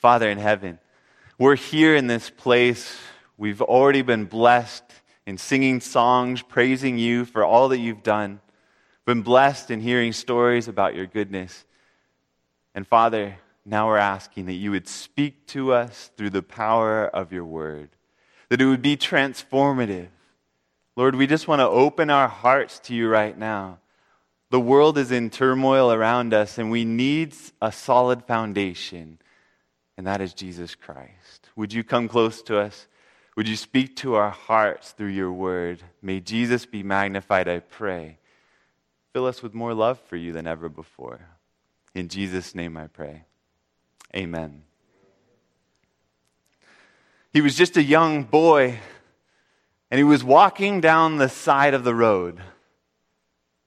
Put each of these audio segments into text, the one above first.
Father in heaven, we're here in this place. We've already been blessed in singing songs, praising you for all that you've done. Been blessed in hearing stories about your goodness. And Father, now we're asking that you would speak to us through the power of your word, that it would be transformative. Lord, we just want to open our hearts to you right now. The world is in turmoil around us, and we need a solid foundation and that is Jesus Christ. Would you come close to us? Would you speak to our hearts through your word? May Jesus be magnified, I pray. Fill us with more love for you than ever before. In Jesus' name I pray. Amen. He was just a young boy, and he was walking down the side of the road.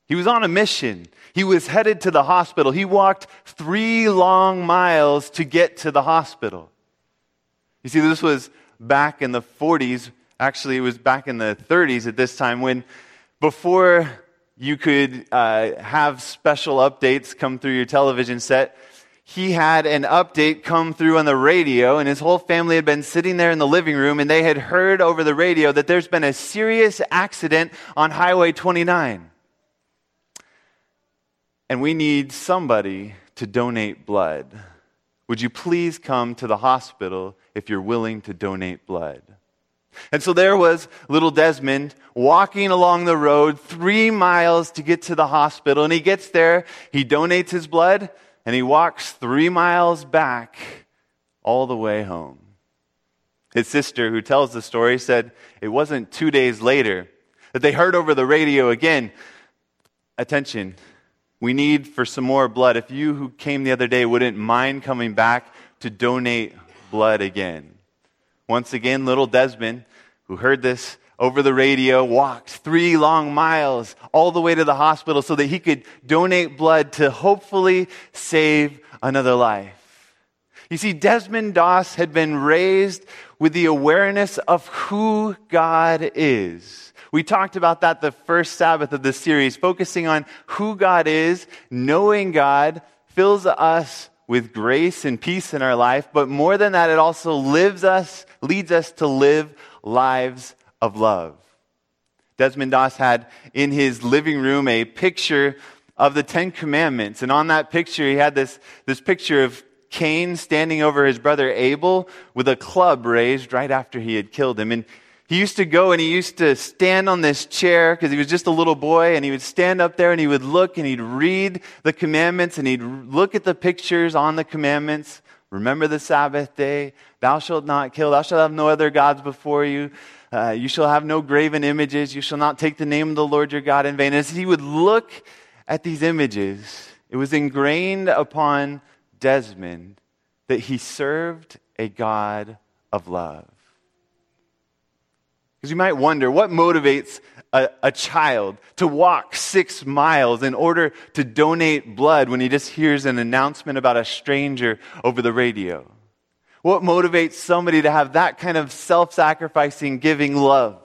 He was on a mission. He was headed to the hospital. He walked three long miles to get to the hospital. You see, this was back in the 40s. Actually, it was back in the 30s at this time when, before you could uh, have special updates come through your television set, he had an update come through on the radio, and his whole family had been sitting there in the living room, and they had heard over the radio that there's been a serious accident on Highway 29 and we need somebody to donate blood. Would you please come to the hospital if you're willing to donate blood? And so there was little Desmond walking along the road three miles to get to the hospital. And he gets there, he donates his blood, and he walks three miles back all the way home. His sister, who tells the story, said it wasn't two days later that they heard over the radio again attention, we need for some more blood. If you who came the other day wouldn't mind coming back to donate blood again. Once again, little Desmond, who heard this over the radio, walked three long miles all the way to the hospital so that he could donate blood to hopefully save another life. You see, Desmond Doss had been raised with the awareness of who God is. We talked about that the first Sabbath of this series, focusing on who God is, knowing God fills us with grace and peace in our life, but more than that, it also lives us, leads us to live lives of love. Desmond Doss had in his living room a picture of the Ten Commandments, and on that picture, he had this, this picture of Cain standing over his brother Abel with a club raised right after he had killed him. And he used to go and he used to stand on this chair because he was just a little boy and he would stand up there and he would look and he'd read the commandments and he'd look at the pictures on the commandments. Remember the Sabbath day. Thou shalt not kill. Thou shalt have no other gods before you. Uh, you shall have no graven images. You shall not take the name of the Lord your God in vain. As he would look at these images, it was ingrained upon Desmond that he served a God of love. Because you might wonder what motivates a, a, child to walk six miles in order to donate blood when he just hears an announcement about a stranger over the radio? What motivates somebody to have that kind of self sacrificing, giving love?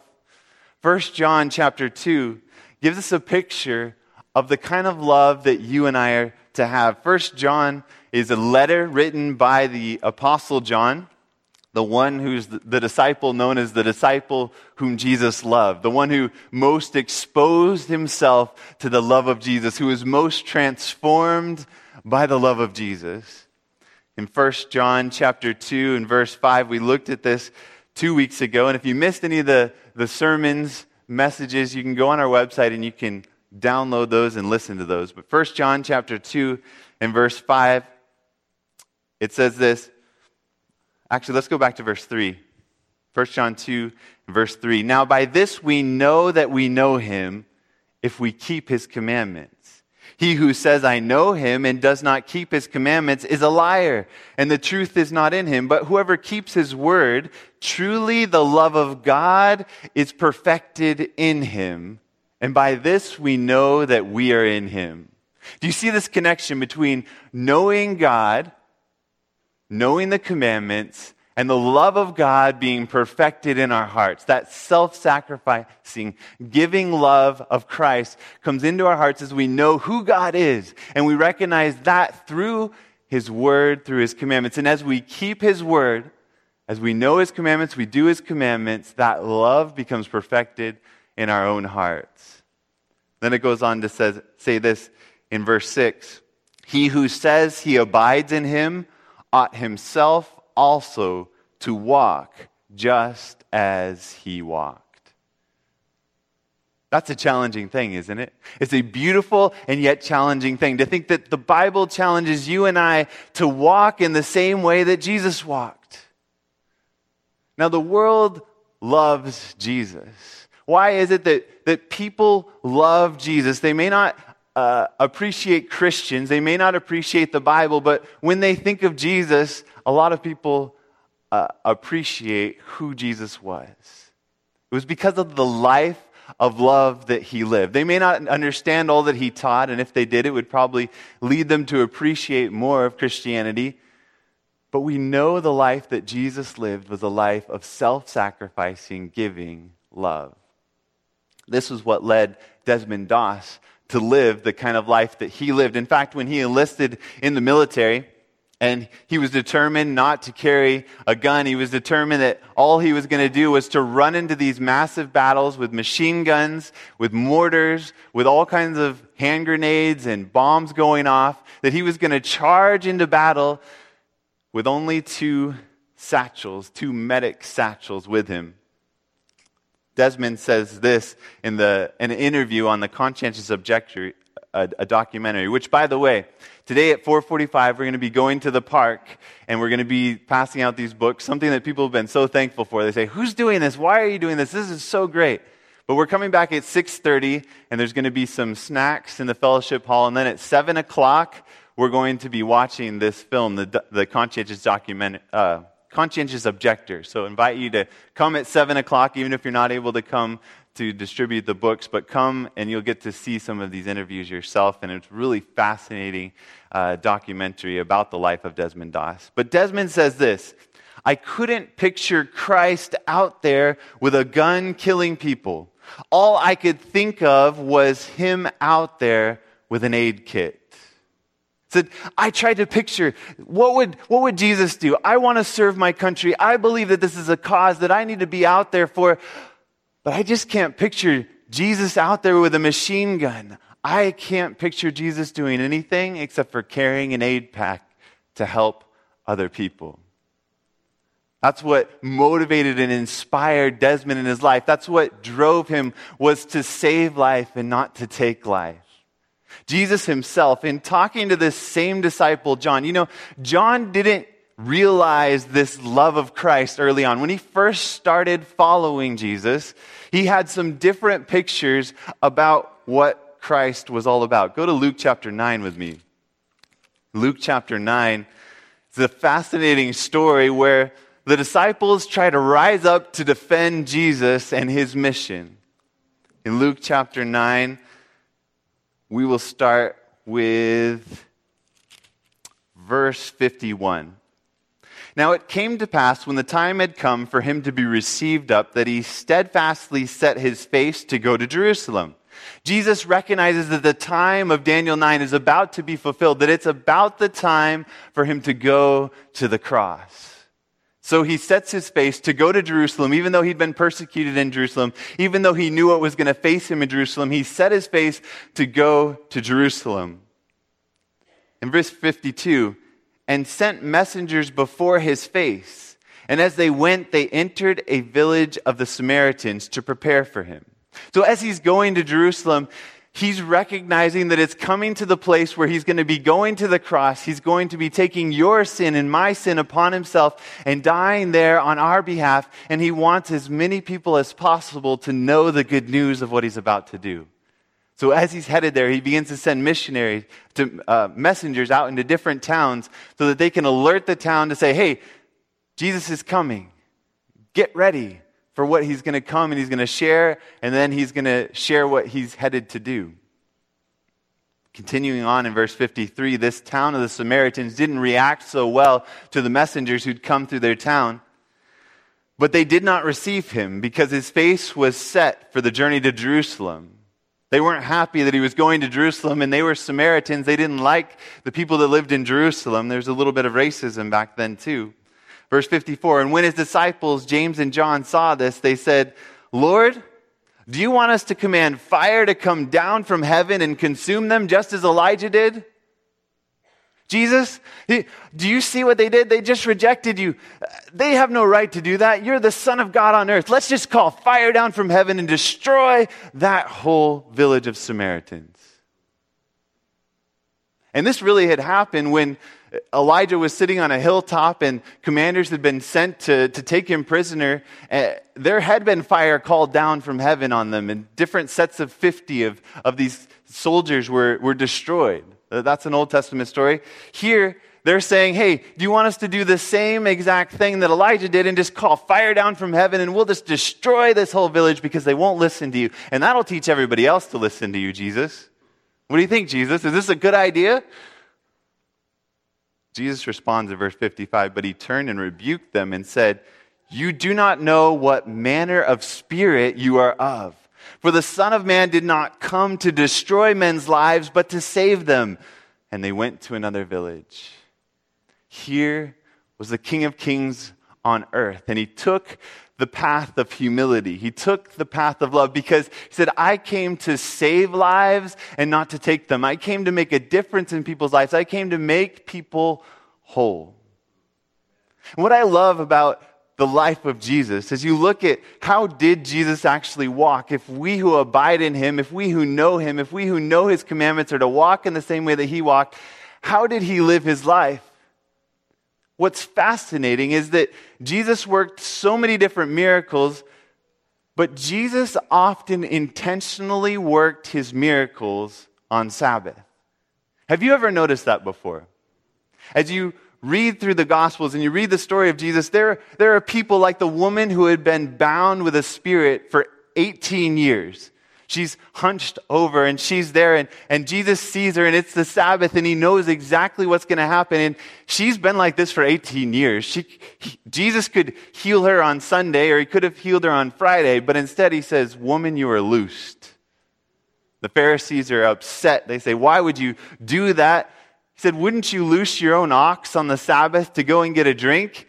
First John chapter 2 gives us a picture of the kind of love that you and I are to have. First John is a letter written by the Apostle John the one who's the disciple known as the disciple whom Jesus loved, the one who most exposed himself to the love of Jesus, who was most transformed by the love of Jesus. In 1 John chapter 2 and verse 5, we looked at this two weeks ago. And if you missed any of the, the sermons, messages, you can go on our website and you can download those and listen to those. But 1 John chapter 2 and verse 5, it says this Actually, let's go back to verse 3. 1 John 2, verse 3. Now, by this we know that we know him if we keep his commandments. He who says, I know him, and does not keep his commandments is a liar, and the truth is not in him. But whoever keeps his word, truly the love of God is perfected in him. And by this we know that we are in him. Do you see this connection between knowing God knowing the commandments, and the love of God being perfected in our hearts. That self sacrificing, giving love of Christ comes into our hearts as we know who God is, and we recognize that through his word through his commandments. And as we keep his word, as we know his commandments, we do his commandments, that love becomes perfected in our own hearts. Then it goes on to say this in verse 6 He who says he abides in him ought himself also to walk just as he walked. That's a challenging thing, isn't it? It's a beautiful and yet challenging thing to think that the Bible challenges you and I to walk in the same way that Jesus walked. Now, the world loves Jesus. Why is it that, that people love Jesus? They may not uh, appreciate Christians, they may not appreciate the Bible, but when they think of Jesus, a lot of people uh, appreciate who Jesus was. It was because of the life of love that he lived. They may not understand all that he taught, and if they did, it would probably lead them to appreciate more of Christianity. But we know the life that Jesus lived was a life of self sacrificing, giving love. This was what led Desmond Doss to live the kind of life that he lived. In fact, when he enlisted in the military, and he was determined not to carry a gun. He was determined that all he was going to do was to run into these massive battles with machine guns, with mortars, with all kinds of hand grenades and bombs going off, that he was going to charge into battle with only two satchels, two medic satchels with him. Desmond says this in the, an interview on the Conscientious Objector, a, a documentary, which, by the way, today at 4:45 we're going to be going to the park and we're going to be passing out these books. Something that people have been so thankful for. They say, "Who's doing this? Why are you doing this? This is so great." But we're coming back at 6:30, and there's going to be some snacks in the fellowship hall, and then at 7 o'clock we're going to be watching this film, the the conscientious document. Uh, conscientious objector. So invite you to come at 7 o'clock, even if you're not able to come to distribute the books, but come and you'll get to see some of these interviews yourself. And it's really fascinating uh, documentary about the life of Desmond Doss. But Desmond says this I couldn't picture Christ out there with a gun killing people. All I could think of was him out there with an aid kit. Said, I tried to picture what would, what would Jesus do? I want to serve my country. I believe that this is a cause that I need to be out there for. But I just can't picture Jesus out there with a machine gun. I can't picture Jesus doing anything except for carrying an aid pack to help other people. That's what motivated and inspired Desmond in his life. That's what drove him was to save life and not to take life. Jesus himself, in talking to this same disciple, John, you know, John didn't realize this love of Christ early on. When he first started following Jesus, he had some different pictures about what Christ was all about. Go to Luke chapter 9 with me. Luke chapter 9 is a fascinating story where the disciples try to rise up to defend Jesus and his mission. In Luke chapter 9, we will start with verse 51. Now it came to pass when the time had come for him to be received up that he steadfastly set his face to go to Jerusalem. Jesus recognizes that the time of Daniel 9 is about to be fulfilled, that it's about the time for him to go to the cross. So he sets his face to go to Jerusalem, even though he'd been persecuted in Jerusalem, even though he knew what was going to face him in Jerusalem, he set his face to go to Jerusalem. In verse 52, and sent messengers before his face. And as they went, they entered a village of the Samaritans to prepare for him. So as he's going to Jerusalem, he's recognizing that it's coming to the place where he's going to be going to the cross. He's going to be taking your sin and my sin upon himself and dying there on our behalf. And he wants as many people as possible to know the good news of what he's about to do. So as he's headed there, he begins to send missionaries, to, uh, messengers out into different towns so that they can alert the town to say, hey, Jesus is coming. Get ready for what he's going to come and he's going to share, and then he's going to share what he's headed to do. Continuing on in verse 53, this town of the Samaritans didn't react so well to the messengers who'd come through their town. But they did not receive him because his face was set for the journey to Jerusalem. They weren't happy that he was going to Jerusalem, and they were Samaritans. They didn't like the people that lived in Jerusalem. There's a little bit of racism back then, too. Verse 54 And when his disciples, James and John, saw this, they said, Lord, do you want us to command fire to come down from heaven and consume them just as Elijah did? Jesus, do you see what they did? They just rejected you. They have no right to do that. You're the Son of God on earth. Let's just call fire down from heaven and destroy that whole village of Samaritans. And this really had happened when Elijah was sitting on a hilltop and commanders had been sent to, to take him prisoner. Uh, there had been fire called down from heaven on them, and different sets of 50 of, of these soldiers were, were destroyed. Uh, that's an Old Testament story. Here, they're saying, hey, do you want us to do the same exact thing that Elijah did and just call fire down from heaven and we'll just destroy this whole village because they won't listen to you? And that'll teach everybody else to listen to you, Jesus. What do you think, Jesus? Is this a good idea? Jesus responds in verse 55 But he turned and rebuked them and said, You do not know what manner of spirit you are of. For the Son of Man did not come to destroy men's lives, but to save them. And they went to another village. Here was the King of Kings on earth, and he took the path of humility. He took the path of love because he said, I came to save lives and not to take them. I came to make a difference in people's lives. I came to make people whole. And what I love about the life of Jesus. As you look at how did Jesus actually walk, if we who abide in him, if we who know him, if we who know his commandments are to walk in the same way that he walked, how did he live his life? What's fascinating is that Jesus worked so many different miracles, but Jesus often intentionally worked his miracles on Sabbath. Have you ever noticed that before? As you read through the Gospels and you read the story of Jesus, there, there are people like the woman who had been bound with a spirit for 18 years. She's hunched over and she's there and, and Jesus sees her and it's the Sabbath and he knows exactly what's going to happen. And she's been like this for 18 years. She, he, Jesus could heal her on Sunday or he could have healed her on Friday, but instead he says, woman, you are loosed. The Pharisees are upset. They say, why would you do that? He said, Wouldn't you loose your own ox on the Sabbath to go and get a drink?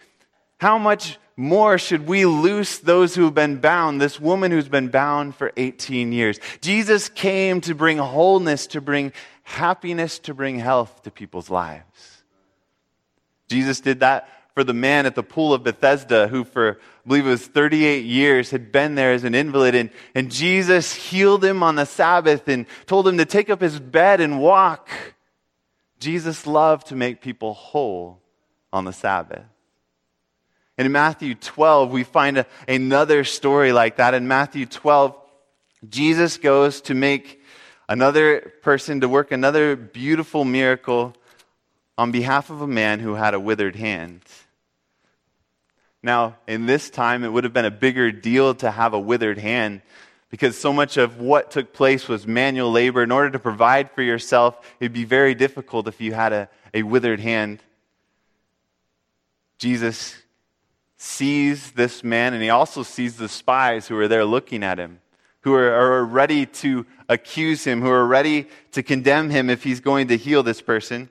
How much more should we loose those who have been bound, this woman who's been bound for 18 years? Jesus came to bring wholeness, to bring happiness, to bring health to people's lives. Jesus did that for the man at the pool of Bethesda who, for I believe it was 38 years, had been there as an invalid. And, and Jesus healed him on the Sabbath and told him to take up his bed and walk. Jesus loved to make people whole on the Sabbath. In Matthew 12, we find a, another story like that. In Matthew 12, Jesus goes to make another person to work another beautiful miracle on behalf of a man who had a withered hand. Now, in this time, it would have been a bigger deal to have a withered hand because so much of what took place was manual labor. In order to provide for yourself, it'd be very difficult if you had a, a withered hand. Jesus sees this man, and he also sees the spies who are there looking at him, who are, are ready to accuse him, who are ready to condemn him if he's going to heal this person.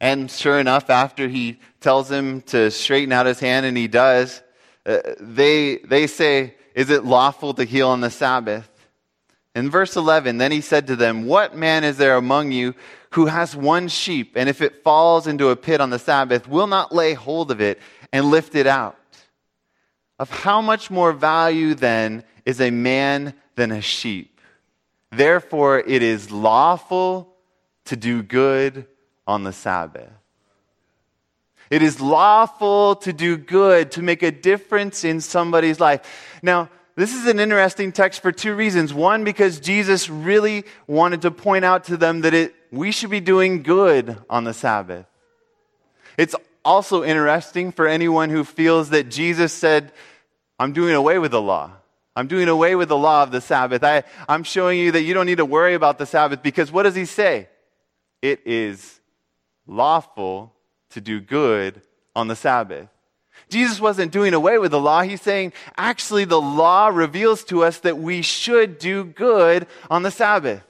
And sure enough, after he tells him to straighten out his hand, and he does, uh, they, they say, is it lawful to heal on the Sabbath? In verse 11, then he said to them, What man is there among you who has one sheep, and if it falls into a pit on the Sabbath, will not lay hold of it and lift it out? Of how much more value then is a man than a sheep? Therefore, it is lawful to do good on the Sabbath. It is lawful to do good, to make a difference in somebody's life. Now, this is an interesting text for two reasons. One, because Jesus really wanted to point out to them that it, we should be doing good on the Sabbath. It's also interesting for anyone who feels that Jesus said, I'm doing away with the law. I'm doing away with the law of the Sabbath. I, I'm showing you that you don't need to worry about the Sabbath because what does he say? It is lawful to do good on the Sabbath. Jesus wasn't doing away with the law. He's saying, actually, the law reveals to us that we should do good on the Sabbath.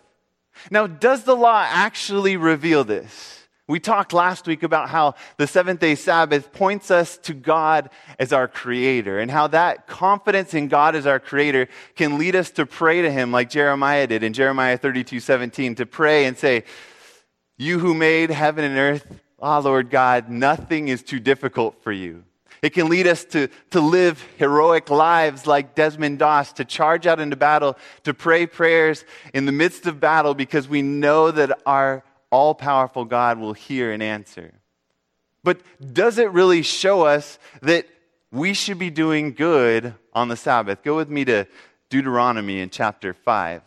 Now, does the law actually reveal this? We talked last week about how the seventh day Sabbath points us to God as our creator and how that confidence in God as our creator can lead us to pray to him like Jeremiah did in Jeremiah 32 17, to pray and say, You who made heaven and earth, ah, oh, Lord God, nothing is too difficult for you. It can lead us to, to live heroic lives like Desmond Doss, to charge out into battle, to pray prayers in the midst of battle because we know that our all powerful God will hear and answer. But does it really show us that we should be doing good on the Sabbath? Go with me to Deuteronomy in chapter 5.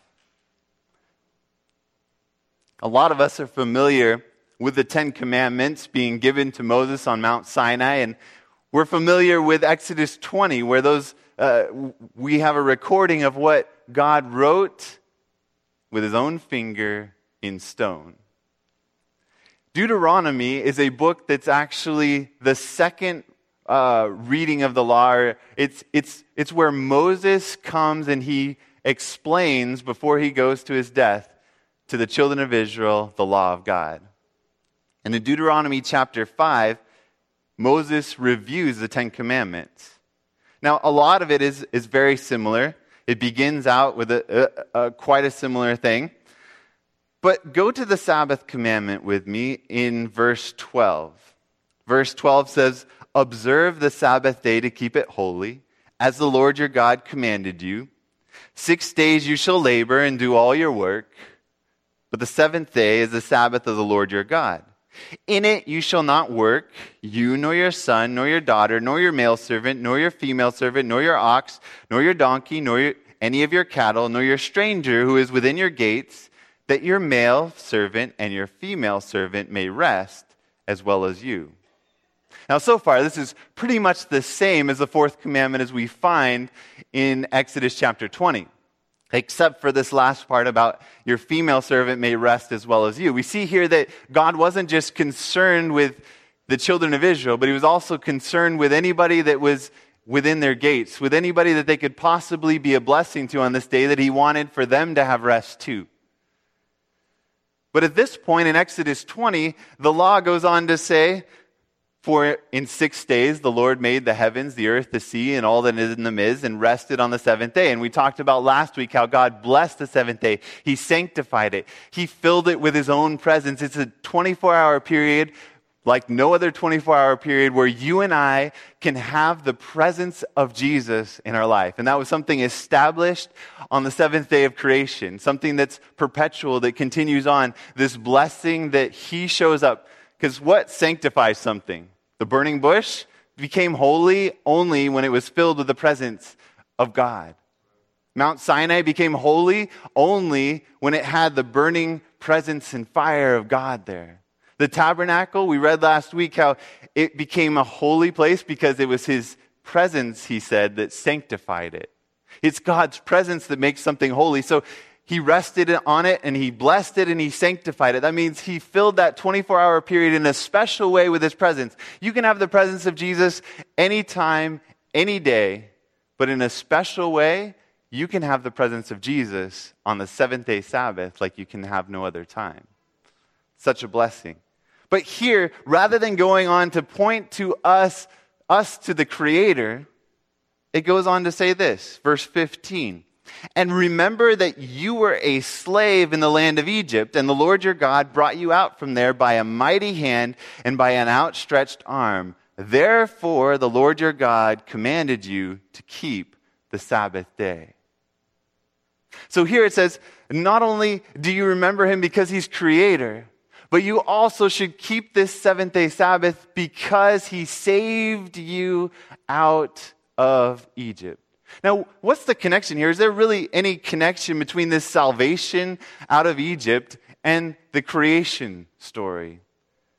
A lot of us are familiar with the Ten Commandments being given to Moses on Mount Sinai, and we're familiar with Exodus 20, where those, uh, we have a recording of what God wrote with his own finger in stone. Deuteronomy is a book that's actually the second uh, reading of the law. It's, it's, it's where Moses comes and he explains before he goes to his death to the children of Israel the law of God. And in Deuteronomy chapter 5, Moses reviews the Ten Commandments. Now, a lot of it is, is very similar. It begins out with a, a, a, quite a similar thing. But go to the Sabbath commandment with me in verse 12. Verse 12 says, Observe the Sabbath day to keep it holy, as the Lord your God commanded you. Six days you shall labor and do all your work, but the seventh day is the Sabbath of the Lord your God. In it you shall not work, you nor your son, nor your daughter, nor your male servant, nor your female servant, nor your ox, nor your donkey, nor your, any of your cattle, nor your stranger who is within your gates, that your male servant and your female servant may rest as well as you. Now, so far, this is pretty much the same as the fourth commandment as we find in Exodus chapter 20 except for this last part about your female servant may rest as well as you. We see here that God wasn't just concerned with the children of Israel, but he was also concerned with anybody that was within their gates, with anybody that they could possibly be a blessing to on this day that he wanted for them to have rest too. But at this point in Exodus 20, the law goes on to say for in six days the Lord made the heavens, the earth, the sea, and all that is in them is, and rested on the seventh day. And we talked about last week how God blessed the seventh day. He sanctified it. He filled it with His own presence. It's a 24 hour period like no other 24 hour period where you and I can have the presence of Jesus in our life. And that was something established on the seventh day of creation, something that's perpetual, that continues on, this blessing that He shows up. Because what sanctifies something? The burning bush became holy only when it was filled with the presence of God. Mount Sinai became holy only when it had the burning presence and fire of God there. The tabernacle, we read last week how it became a holy place because it was his presence, he said, that sanctified it. It's God's presence that makes something holy. So he rested on it and he blessed it and he sanctified it. That means he filled that 24 hour period in a special way with his presence. You can have the presence of Jesus anytime, any day, but in a special way, you can have the presence of Jesus on the seventh day Sabbath like you can have no other time. Such a blessing. But here, rather than going on to point to us, us to the Creator, it goes on to say this, verse 15. And remember that you were a slave in the land of Egypt, and the Lord your God brought you out from there by a mighty hand and by an outstretched arm. Therefore, the Lord your God commanded you to keep the Sabbath day. So here it says, not only do you remember him because he's creator, but you also should keep this seventh day Sabbath because he saved you out of Egypt. Now, what's the connection here? Is there really any connection between this salvation out of Egypt and the creation story?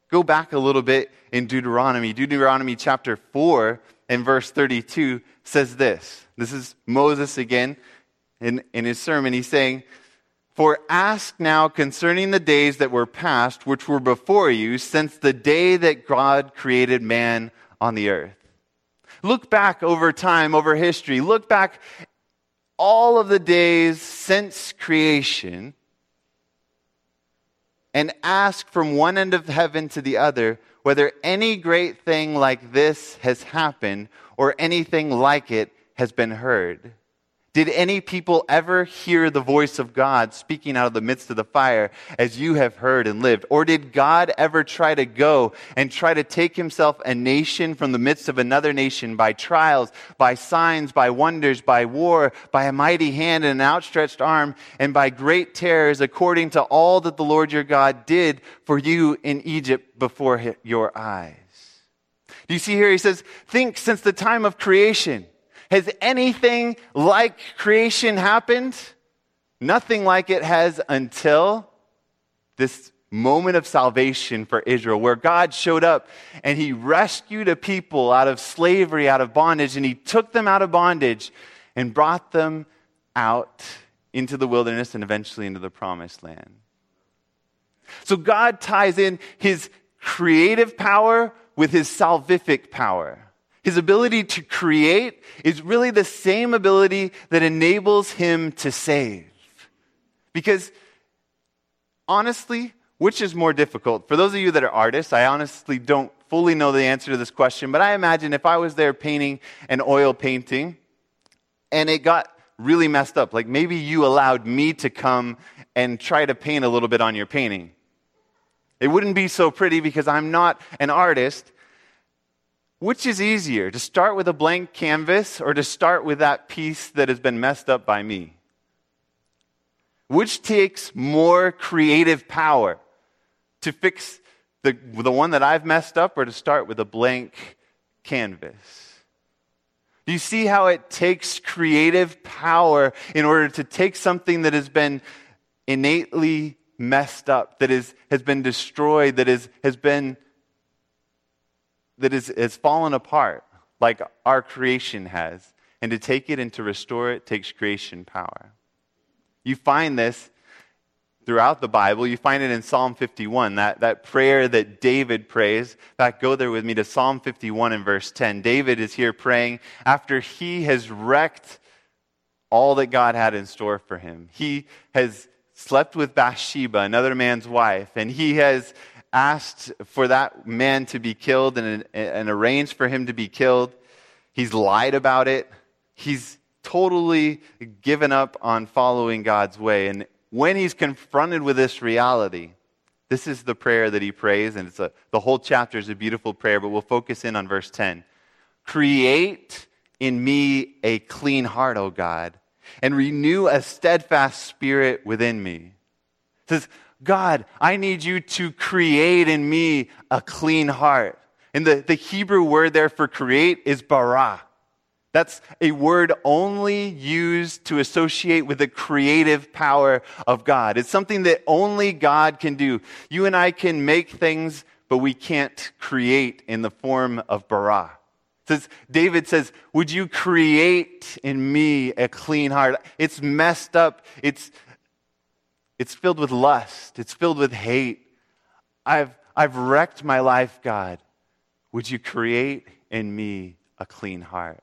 Go back a little bit in Deuteronomy. Deuteronomy chapter 4 and verse 32 says this. This is Moses again in, in his sermon. He's saying, For ask now concerning the days that were past, which were before you, since the day that God created man on the earth. Look back over time, over history. Look back all of the days since creation and ask from one end of heaven to the other whether any great thing like this has happened or anything like it has been heard. Did any people ever hear the voice of God speaking out of the midst of the fire as you have heard and lived? Or did God ever try to go and try to take himself a nation from the midst of another nation by trials, by signs, by wonders, by war, by a mighty hand and an outstretched arm, and by great terrors according to all that the Lord your God did for you in Egypt before your eyes? Do you see here? He says, think since the time of creation has anything like creation happened? Nothing like it has until this moment of salvation for Israel, where God showed up and he rescued a people out of slavery, out of bondage, and he took them out of bondage and brought them out into the wilderness and eventually into the promised land. So God ties in his creative power with his salvific power. His ability to create is really the same ability that enables him to save. Because honestly, which is more difficult? For those of you that are artists, I honestly don't fully know the answer to this question, but I imagine if I was there painting an oil painting and it got really messed up, like maybe you allowed me to come and try to paint a little bit on your painting. It wouldn't be so pretty because I'm not an artist, which is easier, to start with a blank canvas or to start with that piece that has been messed up by me? Which takes more creative power to fix the, the one that I've messed up or to start with a blank canvas? Do you see how it takes creative power in order to take something that has been innately messed up, that is, has been destroyed, that is, has been that is, has fallen apart like our creation has. And to take it and to restore it takes creation power. You find this throughout the Bible. You find it in Psalm 51, that, that prayer that David prays. In fact, go there with me to Psalm 51 and verse 10. David is here praying after he has wrecked all that God had in store for him. He has slept with Bathsheba, another man's wife, and he has asked for that man to be killed and, and arranged for him to be killed. He's lied about it. He's totally given up on following God's way. And when he's confronted with this reality, this is the prayer that he prays, and it's a, the whole chapter is a beautiful prayer, but we'll focus in on verse 10. Create in me a clean heart, O God, and renew a steadfast spirit within me. It says, God, I need you to create in me a clean heart. And the, the Hebrew word there for create is bara. That's a word only used to associate with the creative power of God. It's something that only God can do. You and I can make things, but we can't create in the form of bara. says, David says, Would you create in me a clean heart? It's messed up. It's it's filled with lust. It's filled with hate. I've, I've wrecked my life, God. Would you create in me a clean heart?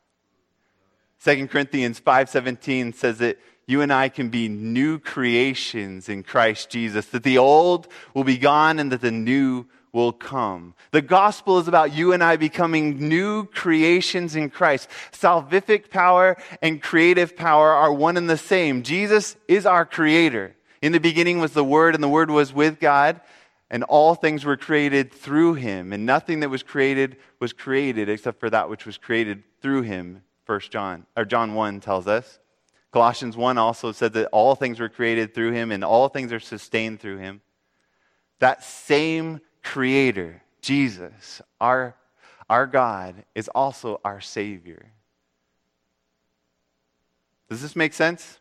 2 Corinthians 5:17 says that you and I can be new creations in Christ Jesus, that the old will be gone and that the new will come. The gospel is about you and I becoming new creations in Christ. Salvific power and creative power are one and the same. Jesus is our creator. In the beginning was the Word, and the Word was with God, and all things were created through him, and nothing that was created was created except for that which was created through him. First John or John 1 tells us. Colossians 1 also said that all things were created through him and all things are sustained through him. That same creator, Jesus, our, our God, is also our Savior. Does this make sense?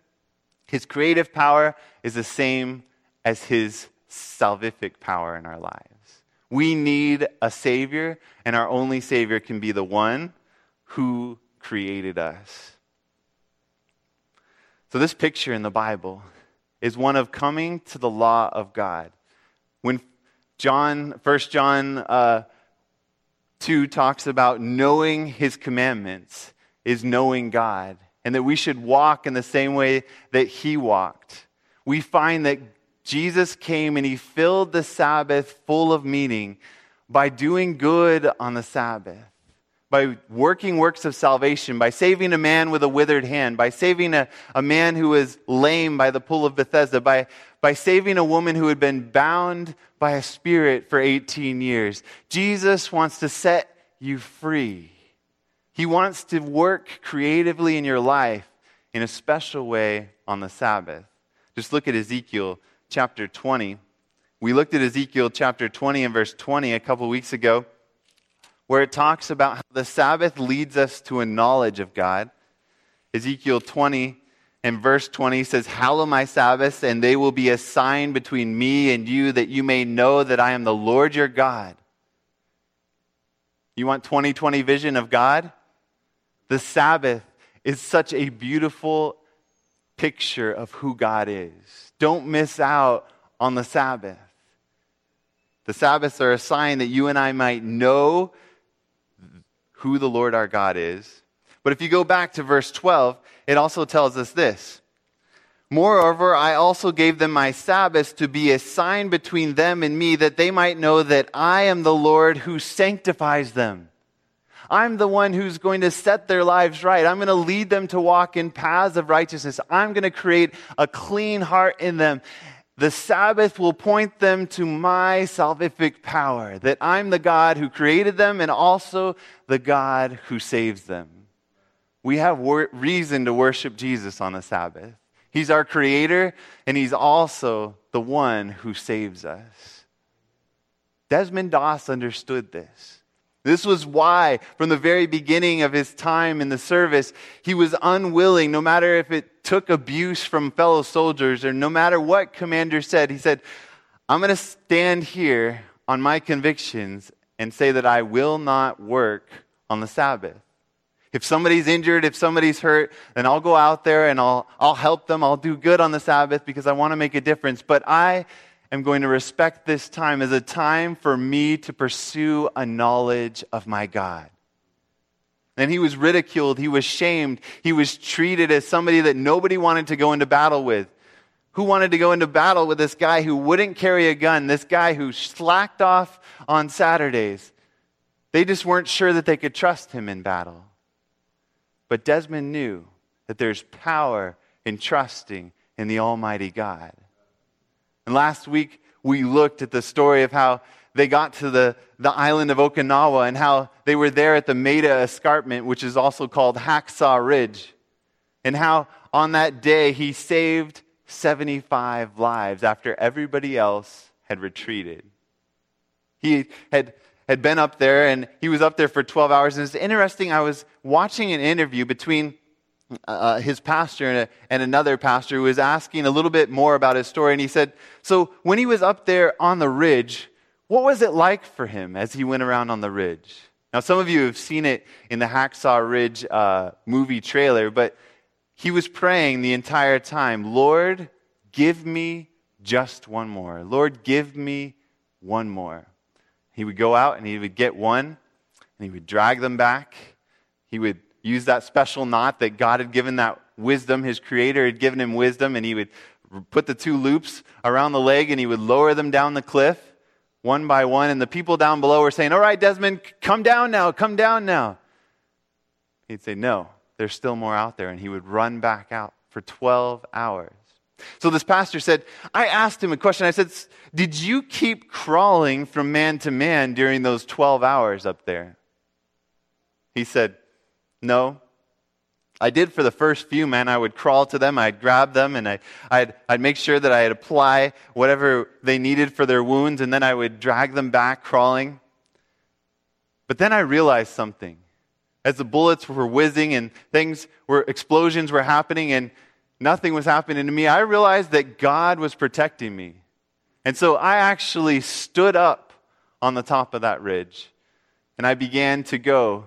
His creative power is the same as his salvific power in our lives. We need a Savior, and our only Savior can be the one who created us. So, this picture in the Bible is one of coming to the law of God. When John, First John, uh, 2 talks about knowing his commandments is knowing God, and that we should walk in the same way that he walked. We find that Jesus came and he filled the Sabbath full of meaning by doing good on the Sabbath, by working works of salvation, by saving a man with a withered hand, by saving a, a man who was lame by the pool of Bethesda, by, by saving a woman who had been bound by a spirit for 18 years. Jesus wants to set you free. He wants to work creatively in your life in a special way on the Sabbath. Just look at Ezekiel chapter 20. We looked at Ezekiel chapter 20 and verse 20 a couple weeks ago, where it talks about how the Sabbath leads us to a knowledge of God. Ezekiel 20 and verse 20 says, Hallow my Sabbaths, and they will be a sign between me and you, that you may know that I am the Lord your God. You want 2020 vision of God? The Sabbath is such a beautiful picture of who God is. Don't miss out on the Sabbath. The Sabbaths are a sign that you and I might know who the Lord our God is. But if you go back to verse 12, it also tells us this. Moreover, I also gave them my Sabbaths to be a sign between them and me, that they might know that I am the Lord who sanctifies them. I'm the one who's going to set their lives right. I'm going to lead them to walk in paths of righteousness. I'm going to create a clean heart in them. The Sabbath will point them to my salvific power, that I'm the God who created them and also the God who saves them. We have wor- reason to worship Jesus on the Sabbath. He's our creator, and he's also the one who saves us. Desmond Doss understood this. This was why, from the very beginning of his time in the service, he was unwilling, no matter if it took abuse from fellow soldiers or no matter what commander said, he said, I'm going to stand here on my convictions and say that I will not work on the Sabbath. If somebody's injured, if somebody's hurt, then I'll go out there and I'll, I'll help them. I'll do good on the Sabbath because I want to make a difference. But I am going to respect this time as a time for me to pursue a knowledge of my God. And he was ridiculed, he was shamed, he was treated as somebody that nobody wanted to go into battle with. Who wanted to go into battle with this guy who wouldn't carry a gun, this guy who slacked off on Saturdays? They just weren't sure that they could trust him in battle. But Desmond knew that there's power in trusting in the Almighty God. And last week, we looked at the story of how they got to the, the island of Okinawa and how they were there at the Maeda Escarpment, which is also called Hacksaw Ridge, and how on that day he saved 75 lives after everybody else had retreated. He had, had been up there and he was up there for 12 hours. And it's interesting, I was watching an interview between uh, his pastor and, a, and, another pastor who was asking a little bit more about his story. And he said, So when he was up there on the ridge, what was it like for him as he went around on the ridge? Now, some of you have seen it in the Hacksaw Ridge uh, movie trailer, but he was praying the entire time Lord, give me just one more. Lord, give me one more. He would go out and he would get one, and he would drag them back. He would use that special knot that God had given that wisdom, his creator had given him wisdom, and he would put the two loops around the leg and he would lower them down the cliff one by one. And the people down below were saying, All right, Desmond, come down now, come down now. He'd say, No, there's still more out there. And he would run back out for 12 hours. So this pastor said, I asked him a question. I said, Did you keep crawling from man to man during those 12 hours up there? He said, no. I did for the first few, man. I would crawl to them, I'd grab them, and I, I'd, I'd make sure that I'd apply whatever they needed for their wounds, and then I would drag them back crawling. But then I realized something. As the bullets were whizzing and things were, explosions were happening, and nothing was happening to me, I realized that God was protecting me. And so I actually stood up on the top of that ridge, and I began to go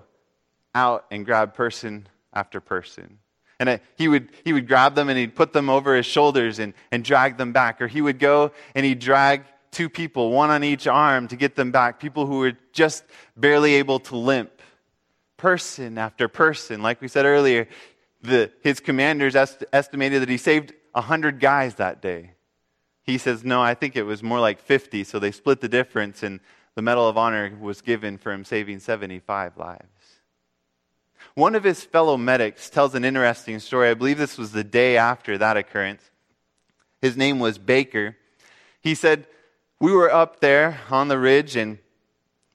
out and grab person after person. And uh, he, would, he would grab them and he'd put them over his shoulders and, and drag them back. Or he would go and he'd drag two people, one on each arm, to get them back. People who were just barely able to limp. Person after person. Like we said earlier, the, his commanders est- estimated that he saved 100 guys that day. He says, No, I think it was more like 50. So they split the difference, and the Medal of Honor was given for him saving 75 lives. One of his fellow medics tells an interesting story. I believe this was the day after that occurrence. His name was Baker. He said, We were up there on the ridge, and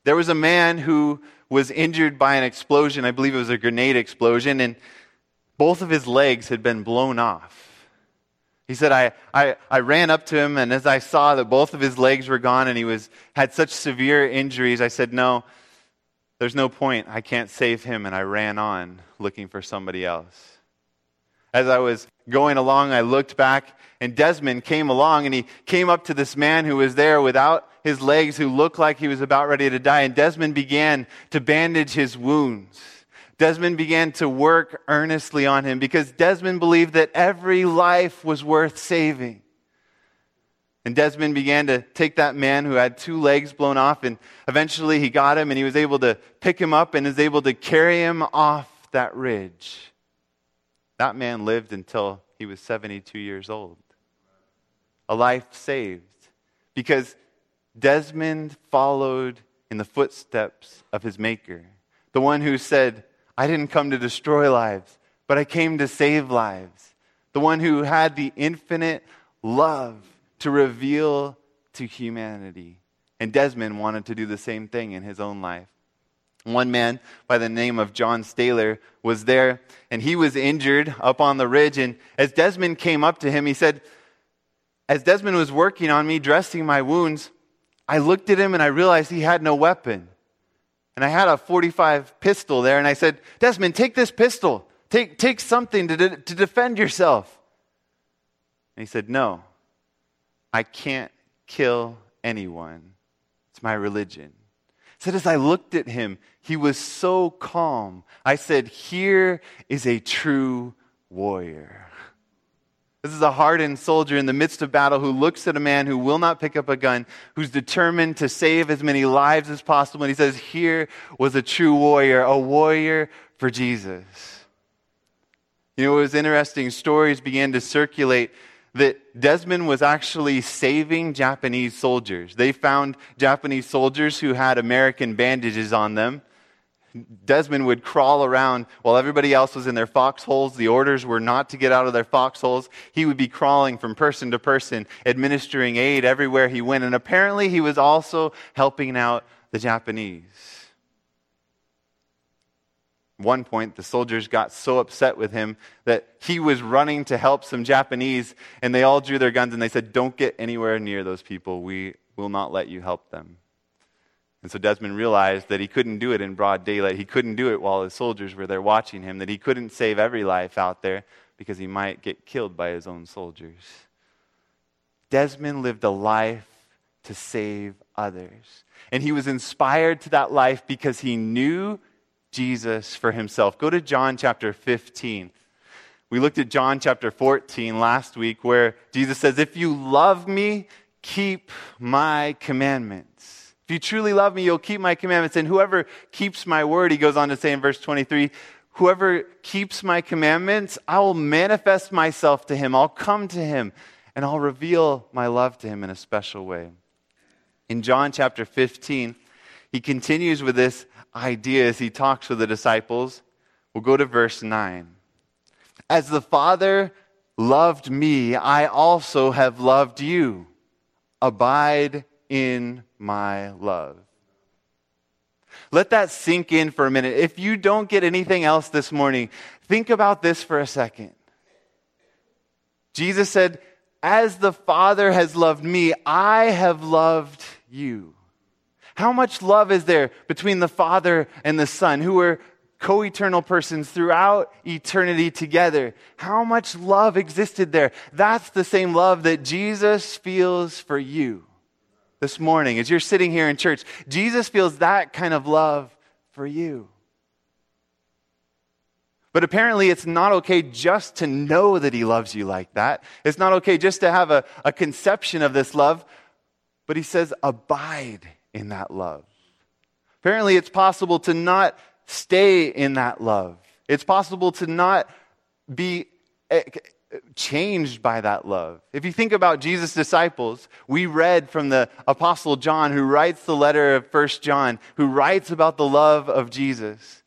there was a man who was injured by an explosion. I believe it was a grenade explosion, and both of his legs had been blown off. He said, I, I, I ran up to him, and as I saw that both of his legs were gone and he was, had such severe injuries, I said, No, there's no point. I can't save him. And I ran on looking for somebody else. As I was going along, I looked back, and Desmond came along, and he came up to this man who was there without his legs, who looked like he was about ready to die. And Desmond began to bandage his wounds. Desmond began to work earnestly on him because Desmond believed that every life was worth saving. And Desmond began to take that man who had two legs blown off, and eventually he got him and he was able to pick him up and was able to carry him off that ridge. That man lived until he was 72 years old. A life saved because Desmond followed in the footsteps of his Maker, the one who said, I didn't come to destroy lives, but I came to save lives. The one who had the infinite love to reveal to humanity. And Desmond wanted to do the same thing in his own life. One man by the name of John Staler was there, and he was injured up on the ridge. And as Desmond came up to him, he said, As Desmond was working on me, dressing my wounds, I looked at him and I realized he had no weapon. And I had a 45 pistol there, and I said, Desmond, take this pistol. Take, take something to, de- to defend yourself. And he said, No, I can't kill anyone. It's my religion. Said, as I looked at him, he was so calm. I said, Here is a true warrior. This is a hardened soldier in the midst of battle who looks at a man who will not pick up a gun, who's determined to save as many lives as possible. And he says, Here was a true warrior, a warrior for Jesus. You know, it was interesting. Stories began to circulate that Desmond was actually saving Japanese soldiers. They found Japanese soldiers who had American bandages on them Desmond would crawl around while everybody else was in their foxholes. The orders were not to get out of their foxholes. He would be crawling from person to person, administering aid everywhere he went. And apparently, he was also helping out the Japanese. One point, the soldiers got so upset with him that he was running to help some Japanese, and they all drew their guns and they said, Don't get anywhere near those people. We will not let you help them. And so Desmond realized that he couldn't do it in broad daylight. He couldn't do it while his soldiers were there watching him, that he couldn't save every life out there because he might get killed by his own soldiers. Desmond lived a life to save others. And he was inspired to that life because he knew Jesus for himself. Go to John chapter 15. We looked at John chapter 14 last week where Jesus says, If you love me, keep my commandments. If you truly love me, you'll keep my commandments. And whoever keeps my word, he goes on to say in verse 23, whoever keeps my commandments, I will manifest myself to him. I'll come to him and I'll reveal my love to him in a special way. In John chapter 15, he continues with this idea as he talks with the disciples. We'll go to verse 9. As the Father loved me, I also have loved you. Abide in my love. Let that sink in for a minute. If you don't get anything else this morning, think about this for a second. Jesus said, As the Father has loved me, I have loved you. How much love is there between the Father and the Son, who are co eternal persons throughout eternity together? How much love existed there? That's the same love that Jesus feels for you this morning as you're sitting here in church. Jesus feels that kind of love for you. But apparently, it's not okay just to know that he loves you like that. It's not okay just to have a, a conception of this love. but he says, abide in that love. Apparently, it's possible to not stay in that love. It's possible to not be eh, changed by that love. If you think about Jesus' disciples, we read from the Apostle John, who writes the letter of First John, who writes about the love of Jesus.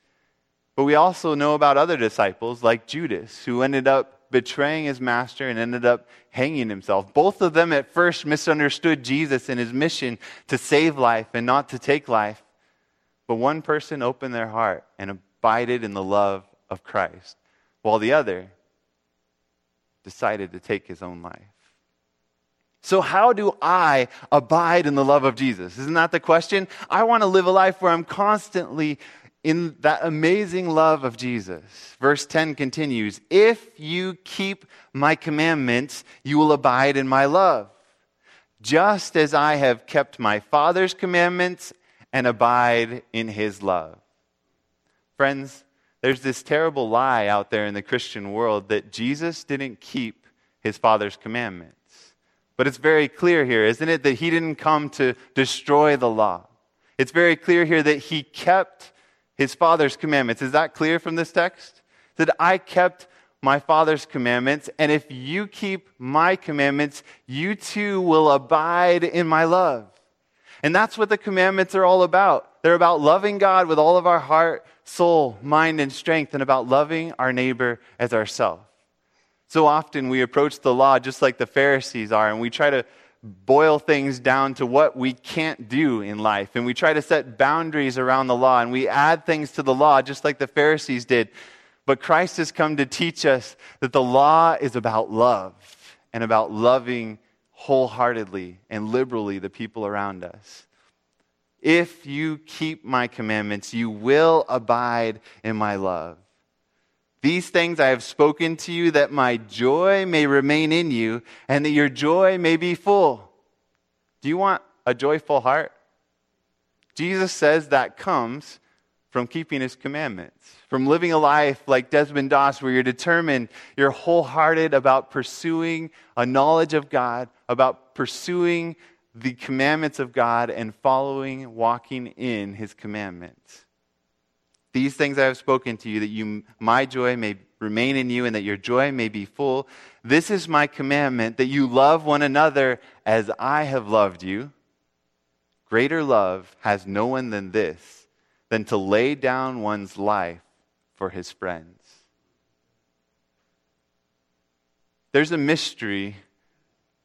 But we also know about other disciples, like Judas, who ended up betraying his master and ended up hanging himself. Both of them at first misunderstood Jesus and his mission to save life and not to take life. But one person opened their heart and abided in the love of Christ, while the other decided to take his own life. So, how do I abide in the love of Jesus? Isn't that the question? I want to live a life where I'm constantly in that amazing love of Jesus. Verse 10 continues If you keep my commandments, you will abide in my love, just as I have kept my Father's commandments and abide in his love. Friends, there's this terrible lie out there in the Christian world that Jesus didn't keep his Father's commandments. But it's very clear here, isn't it, that he didn't come to destroy the law. It's very clear here that he kept his Father's commandments. Is that clear from this text? That I kept my Father's commandments, and if you keep my commandments, you too will abide in my love. And that's what the commandments are all about. They're about loving God with all of our heart, soul, mind, and strength, and about loving our neighbor as ourselves. So often we approach the law just like the Pharisees are, and we try to boil things down to what we can't do in life. And we try to set boundaries around the law, and we add things to the law just like the Pharisees did. But Christ has come to teach us that the law is about love and about loving wholeheartedly and liberally the people around us. If you keep my commandments, you will abide in my love. These things I have spoken to you that my joy may remain in you and that your joy may be full. Do you want a joyful heart? Jesus says that comes from keeping his commandments, from living a life like Desmond Doss, where you're determined, you're wholehearted about pursuing a knowledge of God, about pursuing the commandments of God and following, walking in his commandments. These things I have spoken to you, that you, my joy may remain in you and that your joy may be full. This is my commandment, that you love one another as I have loved you. Greater love has no one than this than to lay down one's life for his friends. There's a mystery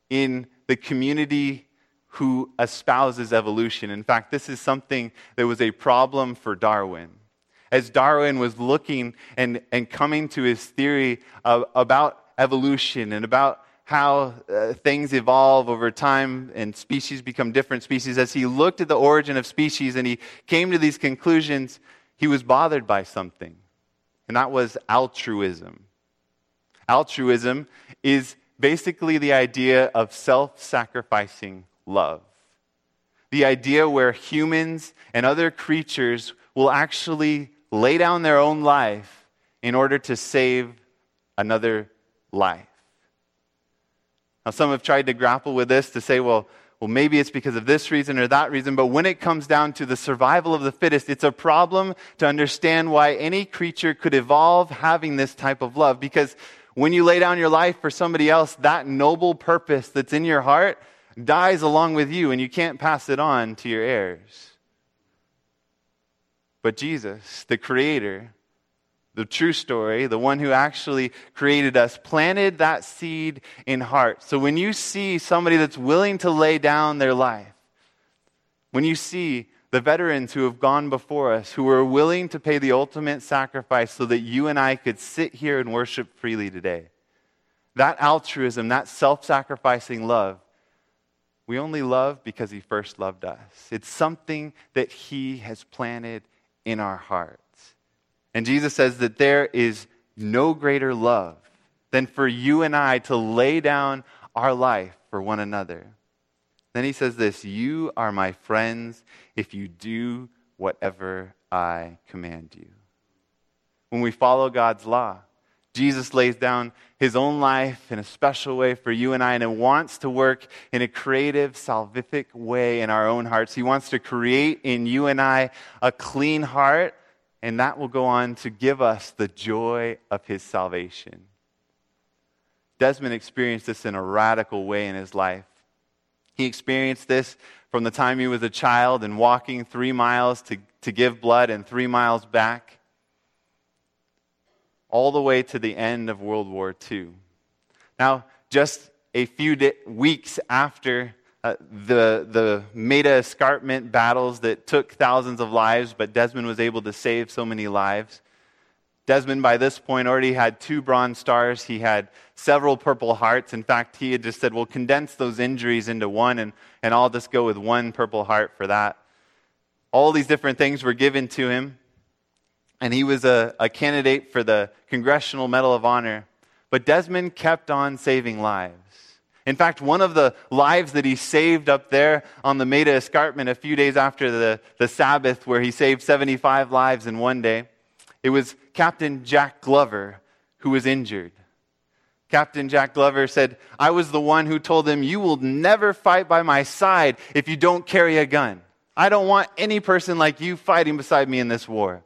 in the community who espouses evolution. In fact, this is something that was a problem for Darwin. As Darwin was looking and, and coming to his theory of, about evolution and about how uh, things evolve over time and species become different species. As he looked at the origin of species and he came to these conclusions, he was bothered by something, and that was altruism. Altruism is basically the idea of self sacrificing love. The idea where humans and other creatures will actually lay down their own life in order to save another life. Now, some have tried to grapple with this to say, well, well, maybe it's because of this reason or that reason, but when it comes down to the survival of the fittest, it's a problem to understand why any creature could evolve having this type of love. Because when you lay down your life for somebody else, that noble purpose that's in your heart dies along with you, and you can't pass it on to your heirs. But Jesus, the Creator, the true story, the one who actually created us, planted that seed in heart. So when you see somebody that's willing to lay down their life, when you see the veterans who have gone before us, who were willing to pay the ultimate sacrifice so that you and I could sit here and worship freely today, that altruism, that self sacrificing love, we only love because He first loved us. It's something that He has planted in our hearts. And Jesus says that there is no greater love than for you and I to lay down our life for one another. Then he says this You are my friends if you do whatever I command you. When we follow God's law, Jesus lays down his own life in a special way for you and I, and it wants to work in a creative, salvific way in our own hearts. He wants to create in you and I a clean heart, and that will go on to give us the joy of his salvation. Desmond experienced this in a radical way in his life. He experienced this from the time he was a child and walking three miles to, to give blood and three miles back all the way to the end of World War II. Now, just a few di- weeks after uh, the, the Maeda escarpment battles that took thousands of lives, but Desmond was able to save so many lives. Desmond, by this point, already had two Bronze Stars. He had several Purple Hearts. In fact, he had just said, We'll condense those injuries into one, and, and I'll just go with one Purple Heart for that. All these different things were given to him and he was a, a candidate for the Congressional Medal of Honor. But Desmond kept on saving lives. In fact, one of the lives that he saved up there on the Maeda Escarpment a few days after the, the Sabbath, where he saved 75 lives in one day, it was Captain Jack Glover who was injured. Captain Jack Glover said, I was the one who told him, You will never fight by my side if you don't carry a gun. I don't want any person like you fighting beside me in this war.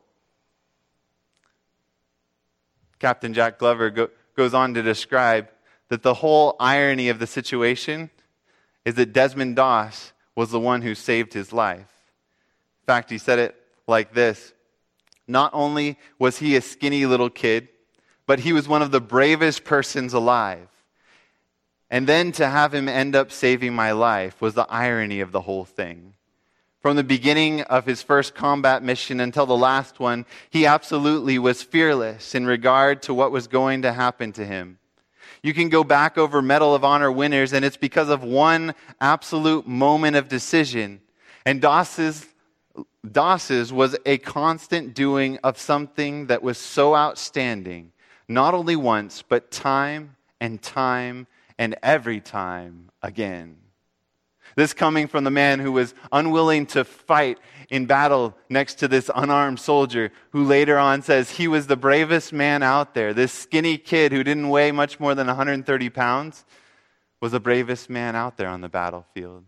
Captain Jack Glover go, goes on to describe that the whole irony of the situation is that Desmond Doss was the one who saved his life. In fact, he said it like this Not only was he a skinny little kid, but he was one of the bravest persons alive. And then to have him end up saving my life was the irony of the whole thing. From the beginning of his first combat mission until the last one, he absolutely was fearless in regard to what was going to happen to him. You can go back over Medal of Honor winners, and it's because of one absolute moment of decision. And Doss's, Doss's was a constant doing of something that was so outstanding, not only once, but time and time and every time again. This coming from the man who was unwilling to fight in battle next to this unarmed soldier, who later on says he was the bravest man out there. This skinny kid who didn't weigh much more than 130 pounds was the bravest man out there on the battlefield.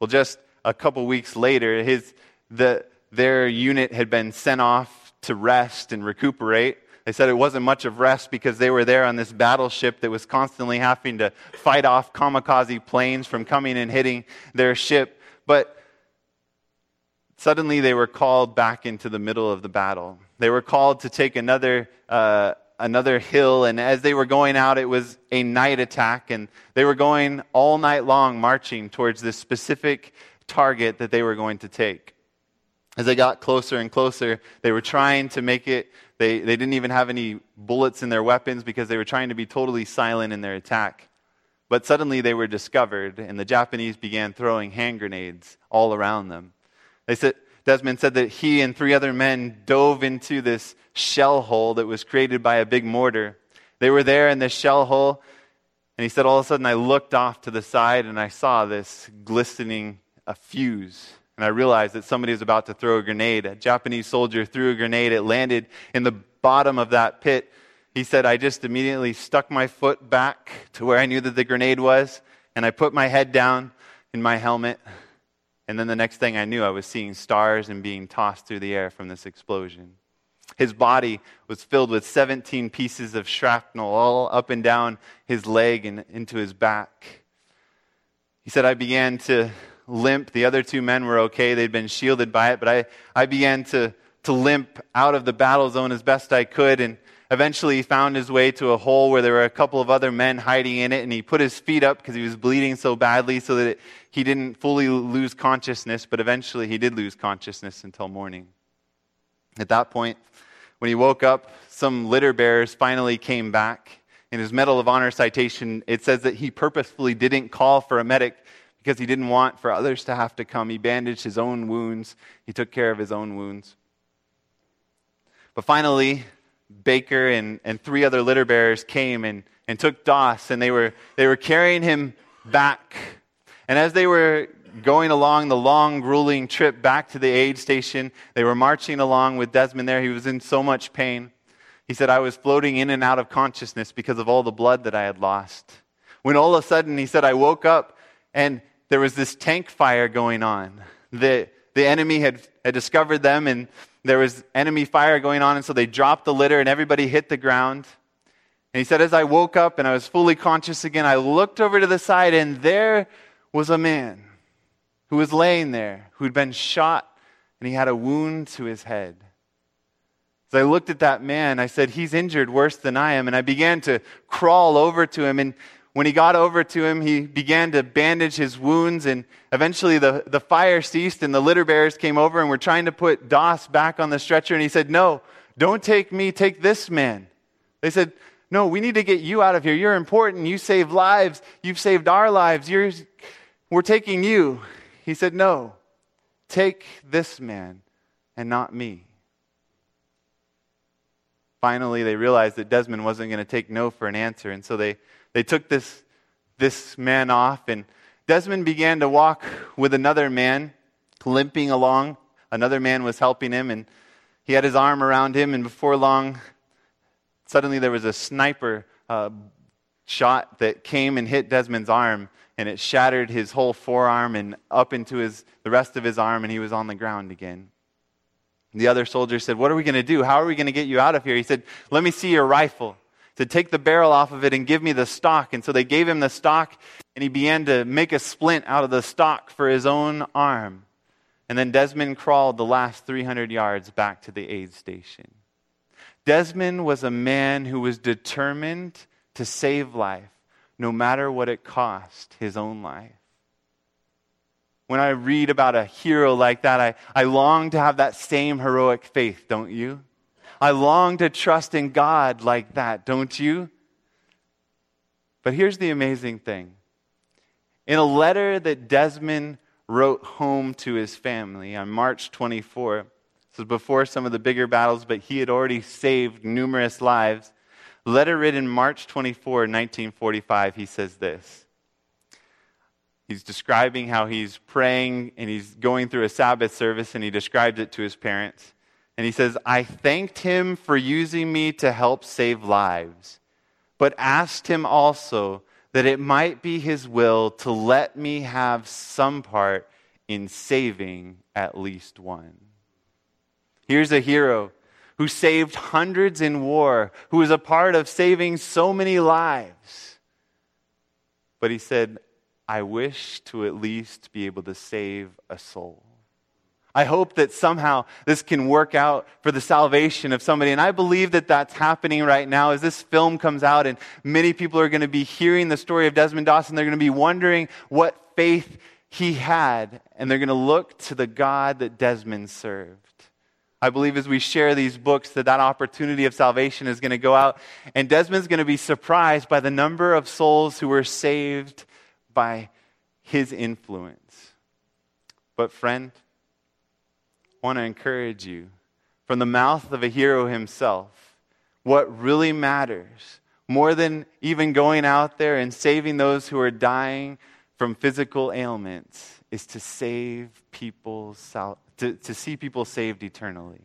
Well, just a couple weeks later, his, the, their unit had been sent off to rest and recuperate. They said it wasn't much of rest because they were there on this battleship that was constantly having to fight off kamikaze planes from coming and hitting their ship. But suddenly they were called back into the middle of the battle. They were called to take another, uh, another hill, and as they were going out, it was a night attack, and they were going all night long marching towards this specific target that they were going to take. As they got closer and closer, they were trying to make it they, they didn't even have any bullets in their weapons because they were trying to be totally silent in their attack. But suddenly they were discovered, and the Japanese began throwing hand grenades all around them. They said, Desmond said that he and three other men dove into this shell hole that was created by a big mortar. They were there in this shell hole, and he said, All of a sudden I looked off to the side and I saw this glistening a fuse and I realized that somebody was about to throw a grenade. A Japanese soldier threw a grenade. It landed in the bottom of that pit. He said, I just immediately stuck my foot back to where I knew that the grenade was, and I put my head down in my helmet. And then the next thing I knew, I was seeing stars and being tossed through the air from this explosion. His body was filled with 17 pieces of shrapnel all up and down his leg and into his back. He said, I began to limp. The other two men were okay, they'd been shielded by it, but I, I began to, to limp out of the battle zone as best I could. And eventually found his way to a hole where there were a couple of other men hiding in it. And he put his feet up because he was bleeding so badly so that it, he didn't fully lose consciousness, but eventually he did lose consciousness until morning. At that point, when he woke up, some litter bearers finally came back. In his Medal of Honor citation, it says that he purposefully didn't call for a medic because he didn't want for others to have to come. He bandaged his own wounds, he took care of his own wounds. But finally, Baker and, and three other litter bearers came and, and took Doss, and they were, they were carrying him back. And as they were going along the long, grueling trip back to the aid station, they were marching along with Desmond there. He was in so much pain. He said, I was floating in and out of consciousness because of all the blood that I had lost. When all of a sudden, he said, I woke up and there was this tank fire going on. The, the enemy had, had discovered them and there was enemy fire going on. And so they dropped the litter and everybody hit the ground. And he said, As I woke up and I was fully conscious again, I looked over to the side and there was a man who was laying there, who'd been shot and he had a wound to his head. As I looked at that man, I said, He's injured worse than I am. And I began to crawl over to him. And when he got over to him, he began to bandage his wounds. And eventually the, the fire ceased, and the litter bearers came over and were trying to put Doss back on the stretcher. And he said, No, don't take me, take this man. They said, No, we need to get you out of here. You're important. You saved lives. You've saved our lives. You're, we're taking you. He said, No, take this man and not me. Finally, they realized that Desmond wasn't going to take no for an answer, and so they, they took this, this man off, and Desmond began to walk with another man, limping along. Another man was helping him, and he had his arm around him, and before long, suddenly there was a sniper uh, shot that came and hit Desmond's arm, and it shattered his whole forearm and up into his, the rest of his arm, and he was on the ground again. The other soldier said, What are we going to do? How are we going to get you out of here? He said, Let me see your rifle. Said, Take the barrel off of it and give me the stock. And so they gave him the stock, and he began to make a splint out of the stock for his own arm. And then Desmond crawled the last 300 yards back to the aid station. Desmond was a man who was determined to save life, no matter what it cost his own life. When I read about a hero like that, I, I long to have that same heroic faith, don't you? I long to trust in God like that, don't you? But here's the amazing thing. In a letter that Desmond wrote home to his family on March 24, this was before some of the bigger battles, but he had already saved numerous lives. Letter written March 24, 1945, he says this He's describing how he's praying and he's going through a Sabbath service and he describes it to his parents. And he says, I thanked him for using me to help save lives, but asked him also that it might be his will to let me have some part in saving at least one. Here's a hero who saved hundreds in war, who was a part of saving so many lives. But he said, I wish to at least be able to save a soul. I hope that somehow this can work out for the salvation of somebody. And I believe that that's happening right now as this film comes out and many people are going to be hearing the story of Desmond Dawson. They're going to be wondering what faith he had. And they're going to look to the God that Desmond served. I believe as we share these books that that opportunity of salvation is going to go out. And Desmond's going to be surprised by the number of souls who were saved by his influence. But, friend, want to encourage you from the mouth of a hero himself what really matters, more than even going out there and saving those who are dying from physical ailments, is to save people, to, to see people saved eternally.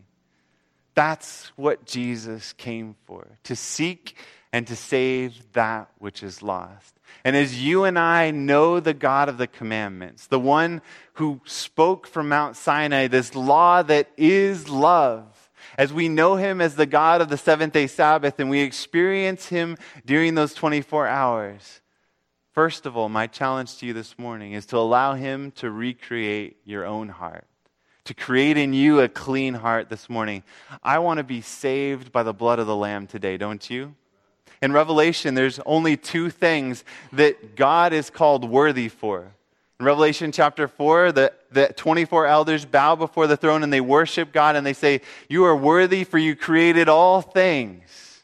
That's what Jesus came for, to seek and to save that which is lost. And as you and I know the God of the commandments, the one who spoke from Mount Sinai, this law that is love, as we know him as the God of the seventh day Sabbath and we experience him during those 24 hours, first of all, my challenge to you this morning is to allow him to recreate your own heart to create in you a clean heart this morning. I want to be saved by the blood of the Lamb today, don't you? In Revelation, there's only two things that God is called worthy for. In Revelation chapter 4, the, the 24 elders bow before the throne and they worship God and they say, You are worthy, for you created all things.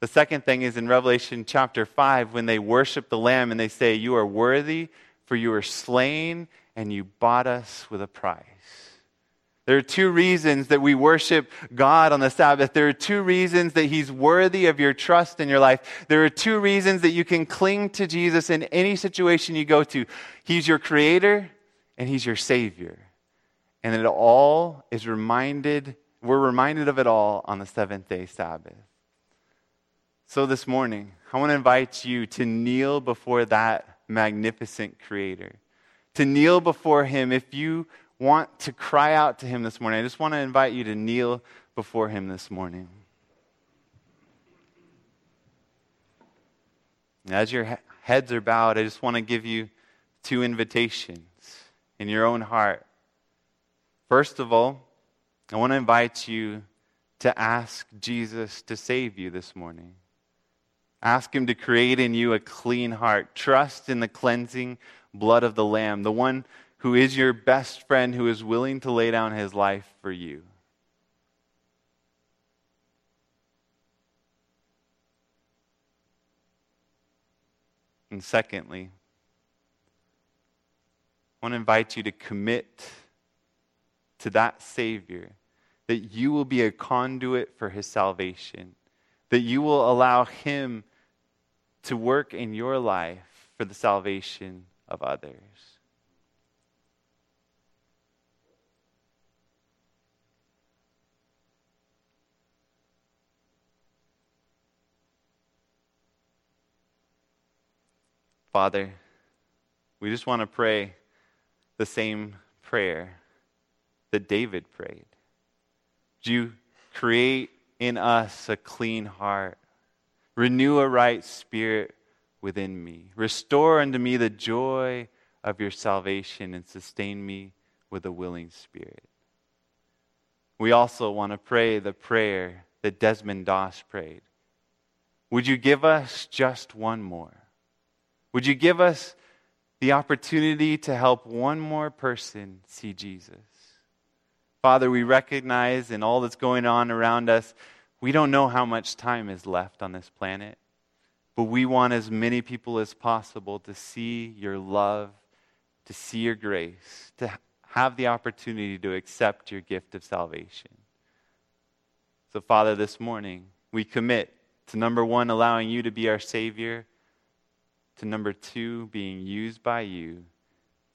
The second thing is in Revelation chapter 5, when they worship the Lamb and they say, You are worthy, for you were slain and you bought us with a price. There are two reasons that we worship God on the Sabbath. There are two reasons that He's worthy of your trust in your life. There are two reasons that you can cling to Jesus in any situation you go to. He's your Creator and He's your Savior. And it all is reminded, we're reminded of it all on the seventh day Sabbath. So this morning, I want to invite you to kneel before that magnificent Creator. To kneel before Him. If you want to cry out to Him this morning, I just want to invite you to kneel before Him this morning. As your heads are bowed, I just want to give you two invitations in your own heart. First of all, I want to invite you to ask Jesus to save you this morning. Ask Him to create in you a clean heart. Trust in the cleansing blood of the Lamb, the one who is your best friend, who is willing to lay down his life for you. And secondly, I want to invite you to commit to that Savior, that you will be a conduit for his salvation, that you will allow him to work in your life for the salvation of others. Father, we just want to pray the same prayer that David prayed. Do you create in us a clean heart? Renew a right spirit within me. Restore unto me the joy of your salvation and sustain me with a willing spirit. We also want to pray the prayer that Desmond Doss prayed. Would you give us just one more? Would you give us the opportunity to help one more person see Jesus? Father, we recognize in all that's going on around us, we don't know how much time is left on this planet, but we want as many people as possible to see your love, to see your grace, to have the opportunity to accept your gift of salvation. So, Father, this morning, we commit to number one, allowing you to be our Savior to number two, being used by you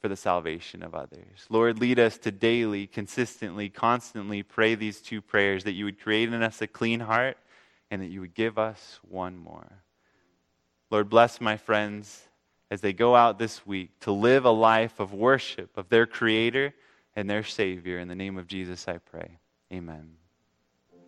for the salvation of others. Lord, lead us to daily, consistently, constantly pray these two prayers that you would create in us a clean heart and that you would give us one more. Lord, bless my friends as they go out this week to live a life of worship of their Creator and their Savior. In the name of Jesus, I pray. Amen.